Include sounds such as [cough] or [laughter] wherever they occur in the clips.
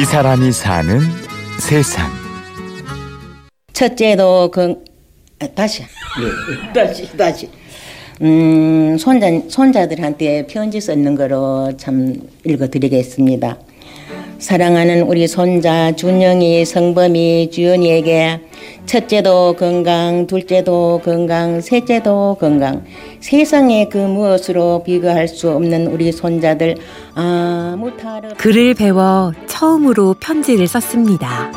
이 사람이 사는 세상. 첫째도 그 아, 다시 네. 다시 다시 음 손자 손자들한테 편지 썼는 거로 참 읽어드리겠습니다. 사랑하는 우리 손자 준영이 성범이 주연이에게 첫째도 건강, 둘째도 건강, 셋째도 건강. 세상에 그 무엇으로 비교할 수 없는 우리 손자들 아무 탈 없. 글을 배워 처음으로 편지를 썼습니다.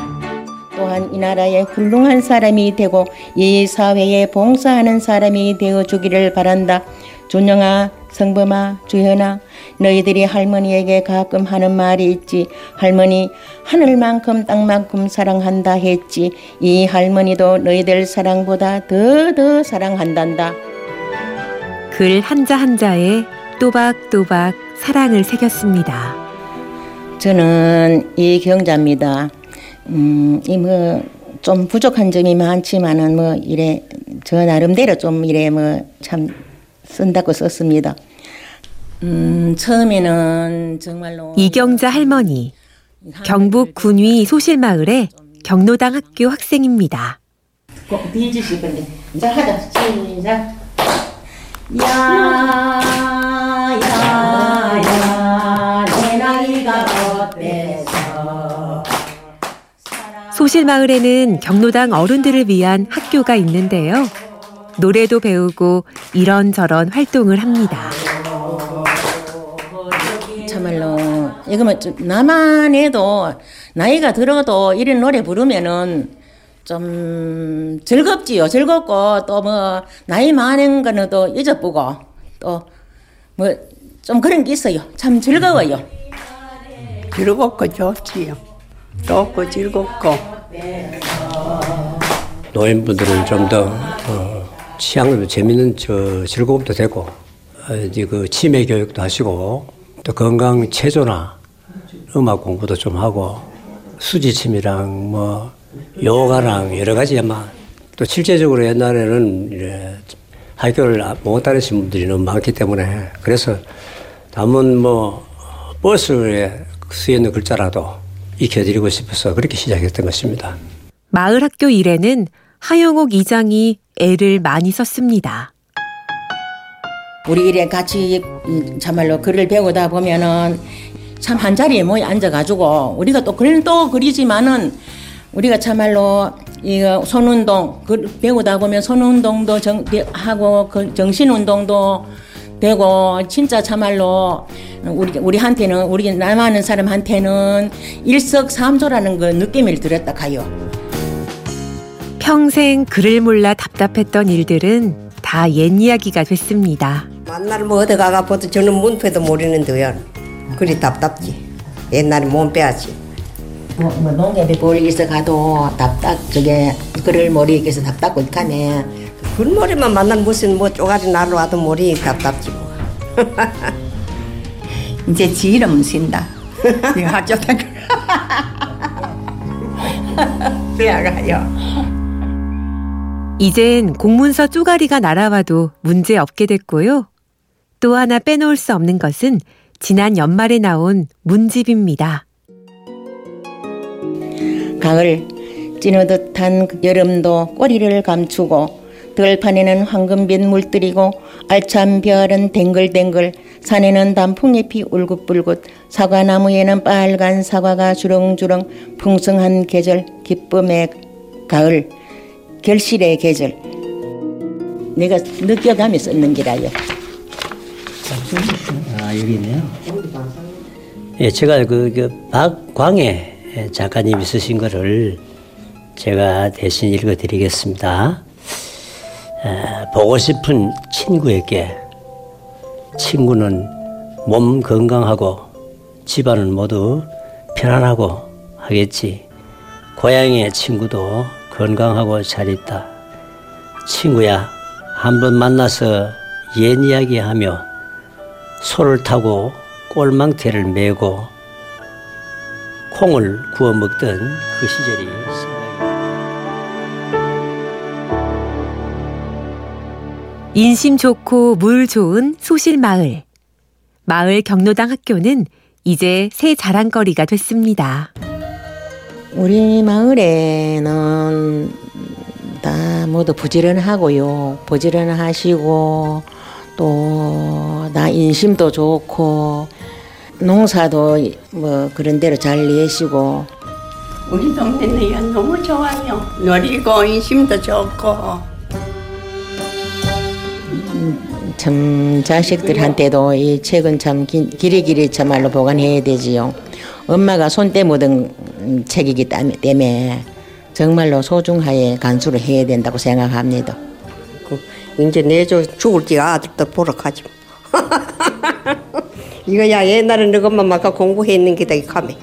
또한 이 나라의 훌륭한 사람이 되고 이 사회에 봉사하는 사람이 되어 주기를 바란다. 준영아, 성범아, 주현아, 너희들이 할머니에게 가끔 하는 말이 있지. 할머니, 하늘만큼 땅만큼 사랑한다 했지. 이 할머니도 너희들 사랑보다 더 더 사랑한단다. 글 한자 한자에 또박또박 사랑을 새겼습니다. 저는 이경자입니다. 음, 이뭐 좀 부족한 점이 많지만은 뭐 이래 저 나름대로 좀 이래 뭐 참 쓴다고 썼습니다. 음, 처음에는 정말로 이경자 할머니, 경북 군위 소실마을의 경로당 학교 학생입니다. 꼭 뒤지실 건데. 자, 하자. 시작. 야, 야, 야, 내 나이가 어때서. 소실마을에는 경로당 어른들을 위한 학교가 있는데요. 노래도 배우고 이런저런 활동을 합니다. 이거면 좀 나만 해도 나이가 들어도 이런 노래 부르면은 좀 즐겁지요. 즐겁고 또 뭐 나이 많은 거는 또 잊어보고 또 뭐 좀 그런 게 있어요. 참 즐거워요. 즐겁고 좋지요. 좋고 즐겁고. 노인분들은 좀더 어, 취향도 재밌는 저 즐거움도 되고 어, 이제 그 치매 교육도 하시고 또 건강 체조나 음악 공부도 좀 하고 수지침이랑 뭐 요가랑 여러 가지 아마 또 실제적으로 옛날에는 이제 학교를 못 다니신 분들이 너무 많기 때문에 그래서 남은 뭐 버스에 쓰여 있는 글자라도 익혀드리고 싶어서 그렇게 시작했던 것입니다. 마을 학교 일에는 하영옥 이장이 애를 많이 썼습니다. 우리 이래 같이 이 참말로 글을 배우다 보면은 참 한 자리에 모여 앉아가지고 우리가 또 글은 또 그리지만은 우리가 참말로 이거 손운동 그 배우다 보면 손운동도 정, 배- 하고 그 정신운동도 되고 진짜 참말로 우리 우리한테는 우리 남아는 사람한테는 일석삼조라는 그 느낌을 들었다 가요. 평생 글을 몰라 답답했던 일들은 다 옛 이야기가 됐습니다. 만날 뭐 어디 가가 보도 저는 문패도 모르는데요. 그리 답답지. 옛날에 몸 빼야지. 뭐, 뭐 농협에 볼일서 가도 답답 저게 글을 모르겠어 답답고 이카네. 굴머리만 만날 무슨 뭐 쪼가리 날로 와도 모르니 답답지 뭐. [laughs] 이제 지 이름 쓴다. [laughs] 이거 하자다. 빼야가요. [laughs] 이젠 공문서 쪼가리가 날아와도 문제 없게 됐고요. 또 하나 빼놓을 수 없는 것은 지난 연말에 나온 문집입니다. 가을 찌누듯한 여름도 꼬리를 감추고 들판에는 황금빛 물들이고 알찬 별은 댕글댕글 산에는 단풍잎이 울긋불긋 사과나무에는 빨간 사과가 주렁주렁 풍성한 계절 기쁨의 가을 결실의 계절 내가 느껴가며 썼는 기라요. 아 여기 있네요. 예, 제가 그, 그 박광애 작가님이 쓰신 거를 제가 대신 읽어드리겠습니다. 에, 보고 싶은 친구에게 친구는 몸 건강하고 집안은 모두 편안하고 하겠지. 고향의 친구도 건강하고 잘 있다. 친구야, 한 번 만나서 옛 이야기하며 소를 타고 꼴망태를 메고 콩을 구워 먹던 그 시절이 생각이 인심 좋고 물 좋은 소실 마을. 마을 경로당 학교는 이제 새 자랑거리가 됐습니다. 우리 마을에는 다 모두 부지런하고요. 부지런하시고 또 나 인심도 좋고 농사도 뭐 그런 대로 잘 내시고 우리 동네는 너무 좋아요. 놀이고 인심도 좋고. 참 자식들한테도 이 책은 참 기- 길이길이 참말로 보관해야 되지요. 엄마가 손때 묻은 책이기 때문에 정말로 소중하게 간수를 해야 된다고 생각합니다. 그 이제 내줘 죽을지 아들도 보러 가지. 이거야 옛날에 너것만 막 공부했는 게다 이 카메. [laughs]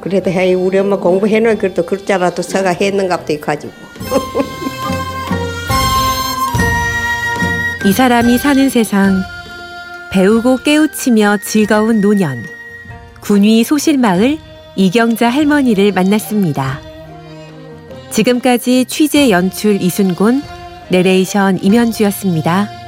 그래도 해 우리 엄마 공부해놓은 그래도 글자라도 서가 했는갑도 이 가지고. [laughs] 이 사람이 사는 세상 배우고 깨우치며 즐거운 노년 군위 소실마을 이경자 할머니를 만났습니다. 지금까지 취재 연출 이순곤 내레이션 임현주였습니다.